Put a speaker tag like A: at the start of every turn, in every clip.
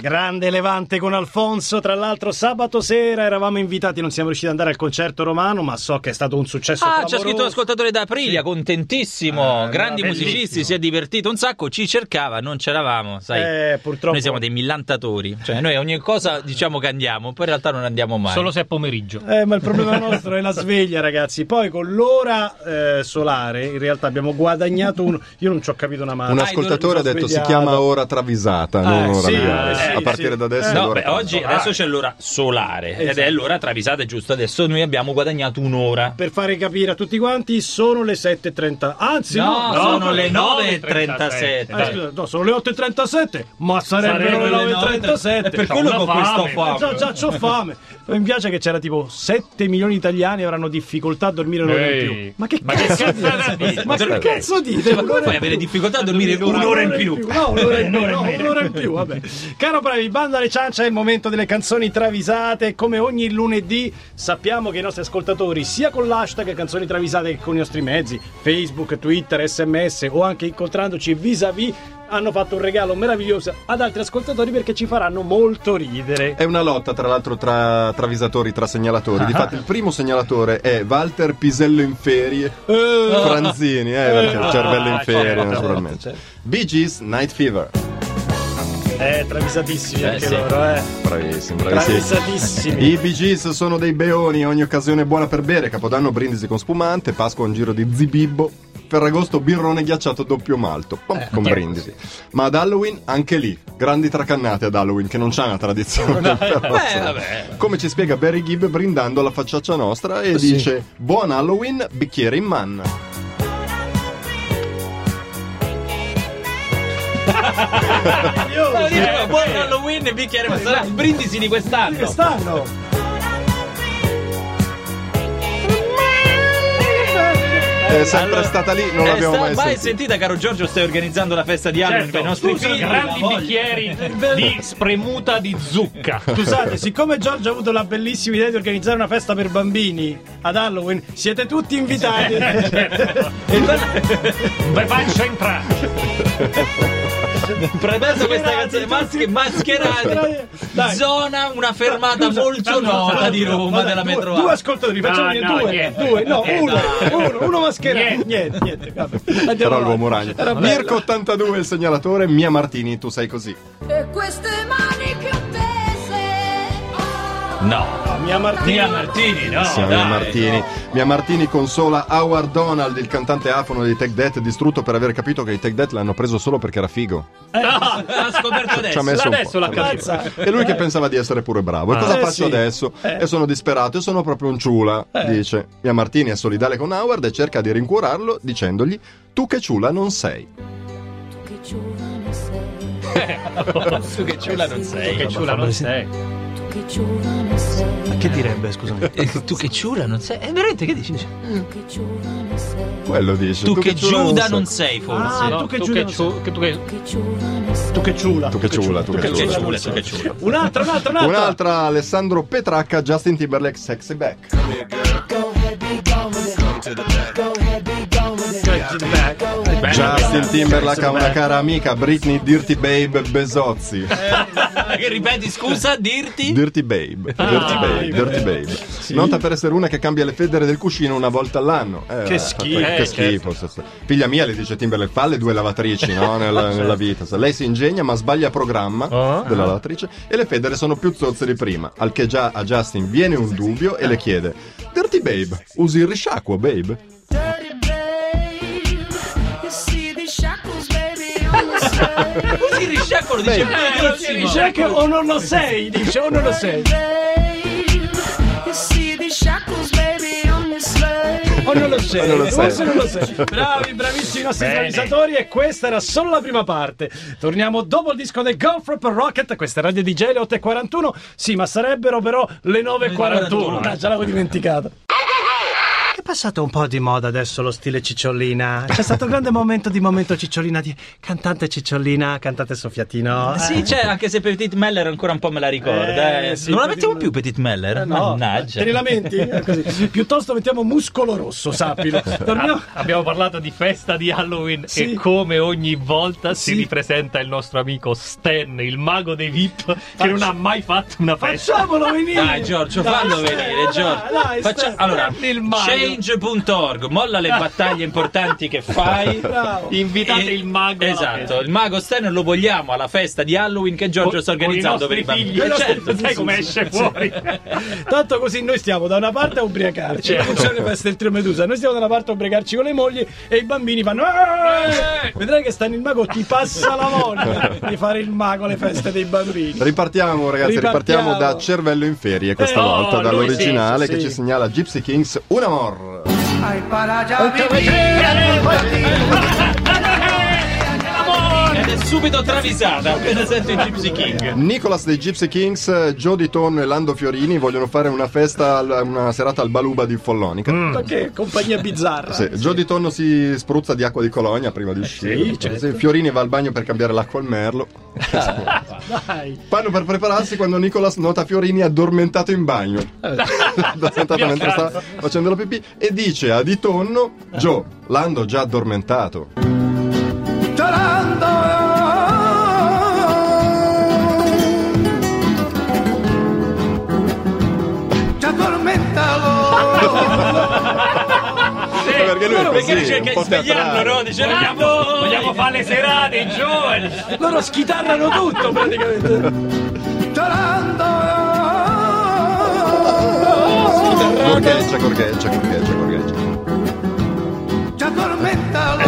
A: Grande Levante con Alfonso, tra l'altro sabato sera eravamo invitati, non siamo riusciti ad andare al concerto romano, ma so che è stato un successo
B: Ah, c'ha
A: clamoroso.
B: scritto l'ascoltatore da Aprilia, contentissimo,
A: Ah,
B: grandi
A: bellissimo.
B: musicisti, si è divertito un sacco, ci cercava, non c'eravamo, sai.
A: Eh, purtroppo.
B: Noi siamo dei millantatori, cioè noi ogni cosa diciamo che andiamo, poi in realtà non andiamo mai.
C: Solo se è pomeriggio.
A: Eh, ma il problema nostro è la sveglia, ragazzi. Poi con l'ora eh, solare, in realtà abbiamo guadagnato uno. Io non ci ho capito una mano.
D: Un
B: Ah,
D: ascoltatore ha detto si
A: svegliato.
D: chiama ora travisata, non
A: Eh,
D: ora
A: sì, eh, sì,
D: a partire
A: sì.
D: da adesso
A: Eh,
D: è
B: No,
D: l'ora
B: beh, oggi adesso c'è l'ora solare ed
A: Esatto.
B: è l'ora travisata, è giusto adesso noi abbiamo guadagnato un'ora.
A: Per fare capire a tutti quanti, sono le 7.30. Anzi, no,
B: No, sono
C: no,
B: le
C: le
B: 9.37.
A: Ah, scusa, no, sono le 8.37, ma sarebbero le
C: Sarebbero le
A: 9.37.
B: È per
C: C'ho
B: quello che ho questa
C: fame.
A: Già, già, c'ho fame. Mi piace che c'era tipo 7 milioni di italiani avranno difficoltà a dormire un'ora in
C: Ehi.
A: più. Ma che
C: Ma che
A: cazzo dite? Ma che
B: Perché?
A: cazzo dite?
B: Ma come puoi avere difficoltà a dormire un'ora in più?
A: No, un'ora in più, no, un'ora in più, vabbè. Caro Bravi, banda alle ciance, è il momento delle canzoni travisate. Come ogni lunedì sappiamo che i nostri ascoltatori, sia con l'hashtag canzoni travisate che con i nostri mezzi, Facebook, Twitter, sms o anche incontrandoci vis-à-vis, hanno fatto un regalo meraviglioso ad altri ascoltatori perché ci faranno molto ridere.
D: È una lotta, tra l'altro, tra travisatori, tra segnalatori. Difatti, il primo segnalatore è Walter Pisello in ferie.
A: Eh,
D: Franzini, eh, perché il cervello in
C: Ah,
D: ferie,
C: certo,
D: naturalmente.
A: certo.
D: Bee Gees, Night Fever.
A: Eh, travisatissimi
B: Eh,
A: anche
B: sì.
A: loro, eh.
D: Bravissimi, bravissimi.
A: Travisatissimi.
D: I Gees sono dei beoni, ogni occasione è buona per bere, Capodanno brindisi con spumante, Pasqua un giro di zibibbo, Ferragosto birrone ghiacciato doppio malto, Pom, con brindisi. Ma ad Halloween anche lì, grandi tracannate ad Halloween che non c'ha una tradizione. però,
B: Beh, vabbè.
D: Come ci spiega Barry Gibb brindando alla facciaccia nostra e dice Buon Halloween, bicchiere in man.
B: No, dice, buon Halloween e bicchiere, ma sarà il brindisi di quest'anno.
A: Quest'anno.
D: È sempre
B: Allora,
D: stata lì, non
B: eh,
D: l'abbiamo
B: sta-
D: mai
B: mai
D: sentita.
B: sentita, caro Giorgio, stai organizzando la festa di Halloween per i nostri
C: Certo,
B: figli?
C: grandi bicchieri di spremuta di zucca.
A: Scusate, siccome Giorgio ha avuto la bellissima idea di organizzare una festa per bambini ad Halloween, siete tutti invitati.
C: Beh, faccia entrare.
B: Premesso questa canzone, masche, mascherati.
A: Dai.
B: Zona, una fermata molto nota di Roma della
A: due,
B: metro
A: due ascoltatori, facciamo
C: No,
A: due,
C: niente.
A: due, no, uno, uno, uno mascherato,
C: Niente.
A: niente, niente, vabbè. Andiamo
D: Però l'uomo ragno. Mirko 82 il segnalatore, Mia Martini, tu sei così.
E: E queste mani che ho tese
B: No.
A: Mia Martina.
B: Mia Martini, no.
D: Sì, Mia
B: dai,
D: Martini.
B: no.
D: Mia Martini consola Howard Donald, il cantante afono dei Tech Death, distrutto per aver capito che i Tech Death l'hanno preso solo perché era figo.
B: No, l'ha scoperto
D: Ci
B: adesso.
D: ha messo un
C: adesso
D: po'.
C: l'ha
A: Mazza.
D: E lui che pensava di essere pure bravo. E
C: Ah.
D: cosa
A: Eh,
D: faccio
A: sì.
D: adesso?
A: Eh.
D: E sono disperato e sono proprio un ciula, dice. Mia Martini è solidale con Howard e cerca di rincuorarlo dicendogli tu che ciula non sei.
E: Tu che ciula ne sei
B: Tu che ciula non sei.
C: Che ciula non sei.
E: Tu che ciula ne sei
A: Che direbbe, scusami?
B: Eh, Tu che ciula non sei. Eh, veramente che dici?
E: Tu che ciula ne sei
D: Quello dice.
B: Tu che
D: ciula
B: Giuda non sei, forse.
A: Ah,
C: No,
A: tu che
C: tu
A: ciula
C: che
A: non
C: ciu- che tu che-
E: Tu che ciula
A: Tu che ciula.
D: Tu che ciula, tu che
B: Tu che
D: ciula.
B: tu che.
A: Un'altra, un'altra, un'altra.
D: Un'altra Alessandro Petracca, Justin Timberlake, Sexy Back. Justin Timberlake ha una cara amica, Britney Dirty Babe Besozzi.
B: Che ripeti, scusa, dirti?
D: Dirty Babe, Dirty Babe, Dirty Babe. Nota per essere una che cambia le federe del cuscino una volta all'anno. Eh,
A: Che
D: eh,
A: schifo.
D: Che
C: Eh,
D: schifo. Figlia mia le dice Timberlake, fa le due lavatrici no, nella, nella vita. Se Lei si ingegna ma sbaglia programma
C: Ah.
D: della lavatrice e le federe sono più zozze di prima. Al che già a Justin viene un dubbio e le chiede Dirty Babe, usi il risciacquo, babe?
E: Dirty babe You see these shackles baby on the side
B: Così risciacquolo dice benissimo.
A: Dice che o non lo sei, dice o non lo sei. O non lo sei,
D: O non lo sei.
A: forse non lo sei. Bravi, bravissimi i nostri
C: Bene.
A: travisatori e questa era solo la prima parte. Torniamo dopo il disco del Golf per Rocket, questa è Radio DJ le 8.41. Sì, ma sarebbero però le 9.41. Ah, già l'avevo dimenticato. Passato un po' di moda adesso lo stile Cicciolina. C'è stato un grande momento di momento Cicciolina di cantante Cicciolina, cantante soffiatino.
B: Sì, c'è, anche se Petit Meller ancora un po' me la ricorda.
A: Eh,
B: eh.
A: sì,
B: non la mettiamo più Petit Meller?
A: Eh, no,
B: Mannaggia.
A: te ne lamenti? Eh, così. Piuttosto mettiamo muscolo rosso, sappilo. Torniamo.
C: Ah, Abbiamo parlato di festa di Halloween
A: Sì.
C: e come ogni volta si
A: Sì.
C: ripresenta il nostro amico Stan, il mago dei VIP, che non ha mai fatto una festa.
A: Facciamolo venire!
B: Dai Giorgio,
A: Dai,
B: fallo venire, Giorgio.
A: dai,
B: Faccia- allora,
C: il mago.
B: change.org, molla le battaglie importanti che fai.
A: Bravo.
C: Invitate
B: E-
C: il mago
B: Esatto,
C: festa.
B: il mago Stan lo vogliamo alla festa di Halloween che Giorgio sta organizzando per i bambini.
C: figli.
B: Eh, certo,
C: Sai
B: sì,
C: come
B: sì,
C: esce
B: sì.
C: fuori?
A: Tanto così noi stiamo da una parte a ubriacarci.
C: Certo.
A: Le feste del trio Medusa. Noi stiamo da una parte a ubriacarci con le mogli e i bambini fanno. "Eh!" Vedrai che stanno il mago, ti passa la voglia di fare il mago alle feste dei bambini.
D: Ripartiamo ragazzi, ripartiamo,
A: Ripartiamo.
D: da Cervello in ferie questa
A: Eh, oh,
D: volta,
A: lui
D: dall'originale
A: sì,
D: che
A: sì.
D: ci segnala Gypsy Kings Un amor.
B: Ed è subito travisata appena sento i Gypsy King.
D: Nicholas dei Gypsy Kings, Jody Tonno e Lando Fiorini vogliono fare una festa, una serata al Baluba di Follonica.
A: Ma che compagnia bizzarra.
D: Sì, Jody Tonno si spruzza di acqua di colonia prima di uscire.
A: sì, certo.
D: Sì, Fiorini va al bagno per cambiare l'acqua al merlo.
A: Dai.
D: Fanno per prepararsi quando Nicholas nota Fiorini addormentato in bagno. addormentato mentre sta facendo la pipì e dice a Di Tonno: Joe, Lando già addormentato. Perché lui è
B: Perché
D: così,
B: cerca
D: un po'
B: di svegliarlo,
D: teatrale.
B: no? Dice
C: Vogliamo, vogliamo fare le serate, i giovani.
A: Loro schitarrano tutto praticamente.
D: Gorgheggia, gorgheggia, gorgheggia, gorgheggia.
C: È già addormentato.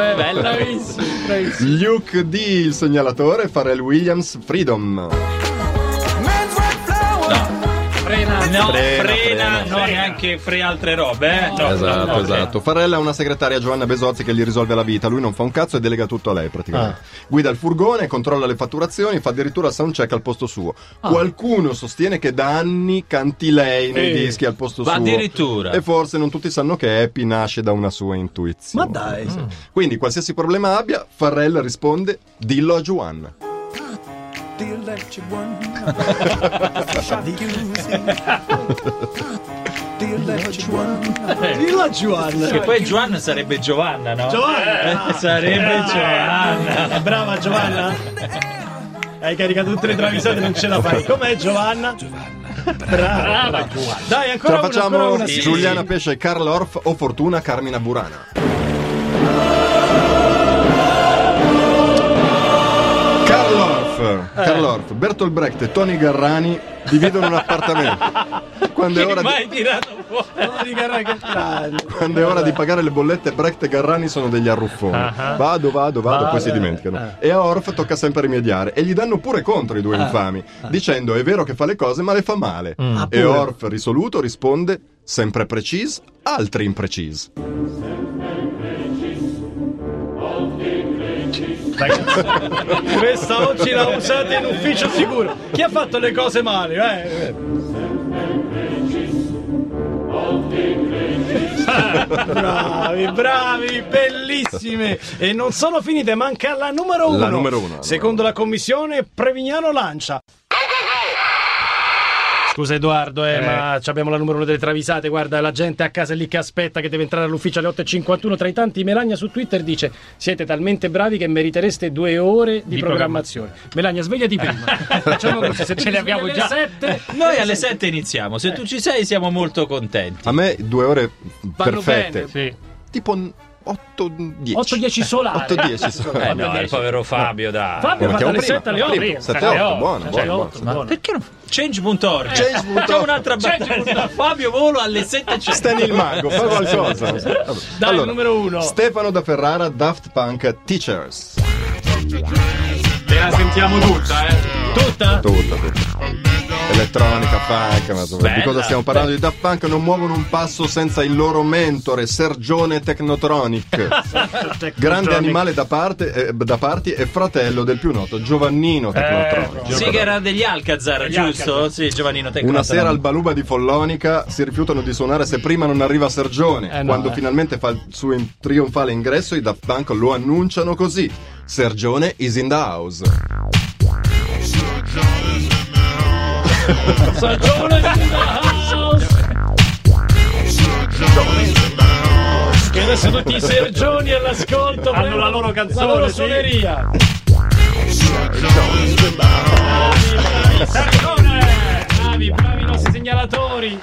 B: Eh, bella.
A: Bravissimo, bravissimo.
D: Luke D, il segnalatore, Pharrell Williams, Freedom.
B: No,
D: Frena,
B: frena,
D: frena,
B: no, neanche fre altre robe, eh? No,
D: esatto,
B: no, no,
D: esatto. Farella ha una segretaria Giovanna Besozzi che gli risolve la vita. Lui non fa un cazzo e delega tutto a lei praticamente. Guida il furgone, controlla le fatturazioni, fa addirittura soundcheck al posto suo. Qualcuno sostiene che da anni canti lei nei
A: Eh.
D: dischi al posto
B: Ma
D: suo.
B: addirittura.
D: E forse non tutti sanno che Happy nasce da una sua intuizione.
A: Ma dai.
D: Quindi qualsiasi problema abbia, Farrell risponde: dillo a Giovanna.
A: Dillo a Giovanna.
B: Che poi Giovanna sarebbe Giovanna, no?
A: Giovanna.
B: Eh, sarebbe Giovanna.
A: È brava Giovanna? Hai caricato tutte le travisate, non ce la fai. Com'è Giovanna? Brava.
C: Brava Giovanna.
A: Dai,
D: Ce
A: ancora
D: la
A: una, ancora
D: facciamo
A: una.
B: sì.
D: Giuliana Pesce, Carl Orff o Fortuna Carmina Burana. Orff, Carl Orff, Bertolt Brecht e Tony Garrani dividono un appartamento. Quando è, ora di, quando è ora di pagare le bollette, Brecht e Garrani sono degli arruffoni.
C: Ah.
D: Vado, vado, vado, poi si dimenticano.
A: Ah.
D: E a Orff tocca sempre rimediare. E gli danno pure contro i due infami, dicendo è vero che fa le cose, ma le fa male.
A: Ah,
D: E. Orff, risoluto, risponde sempre precise, altri
A: Questa oggi la usate in ufficio sicuro. Chi ha fatto le cose male? Eh? bravi, bravi, bellissime. E non sono finite, manca la numero uno.
D: La numero uno,
A: Secondo la commissione, Prevignano lancia. Scusa Edoardo, eh, ma ci abbiamo la numero uno delle travisate. Guarda, la gente a casa lì che aspetta che deve entrare all'ufficio alle 8.51. Tra i tanti, Melania su Twitter dice: Siete talmente bravi che meritereste due ore di,
C: Di
A: programmazione. Melania, svegliati prima. Facciamo così: se
C: Ce ne abbiamo già.
A: alle sette,
B: Noi alle 7 iniziamo. Se tu ci sei, siamo molto contenti.
D: A me due ore
A: Vanno
D: perfette.
C: Sì.
D: Tipo 8-10.
A: 8-10 solari.
D: 8-10 solari.
B: Eh no, il povero Fabio, dai.
A: Fabio
D: mettiamo
A: dalle
D: prima.
A: 7 alle 8.
C: Prima.
D: 7
C: Alle
D: 8,
C: otto.
D: buono.
B: Perché non... Change.org.
D: Change.org.
B: C'è un'altra battaglia. Fabio Volo alle 7.00.
D: Stan il mago, fa qualcosa.
A: Dai, il numero uno.
D: Stefano da Ferrara, Daft Punk Teachers.
C: Te la sentiamo tutta, eh.
A: Tutta?
D: Tutta, tutta. Elettronica, funk, ma insomma, di
B: Bella,
D: cosa stiamo parlando?
B: bella.
D: Di Daft Punk non muovono un passo senza il loro mentore, Sergione Technotronic. Grande animale da, parte, eh, da parti e fratello del più noto Giovannino Technotronic.
B: Sì, che era degli Alcazar,
C: Degli
B: giusto?
C: Alcazar.
B: Sì, Giovannino Tecno.
D: Una sera al Baluba di Follonica si rifiutano di suonare se prima non arriva Sergione.
A: Eh no,
D: Quando
A: eh.
D: finalmente fa il suo in- trionfale ingresso, i Daft Punk lo annunciano così: Sergione is in the house.
A: Stagione in the house. Che adesso tutti i sergioni all'ascolto
C: Hanno la loro canzone,
A: La loro
C: sì.
A: suoneria.
C: Sergione!
A: Bravi, bravi i nostri segnalatori.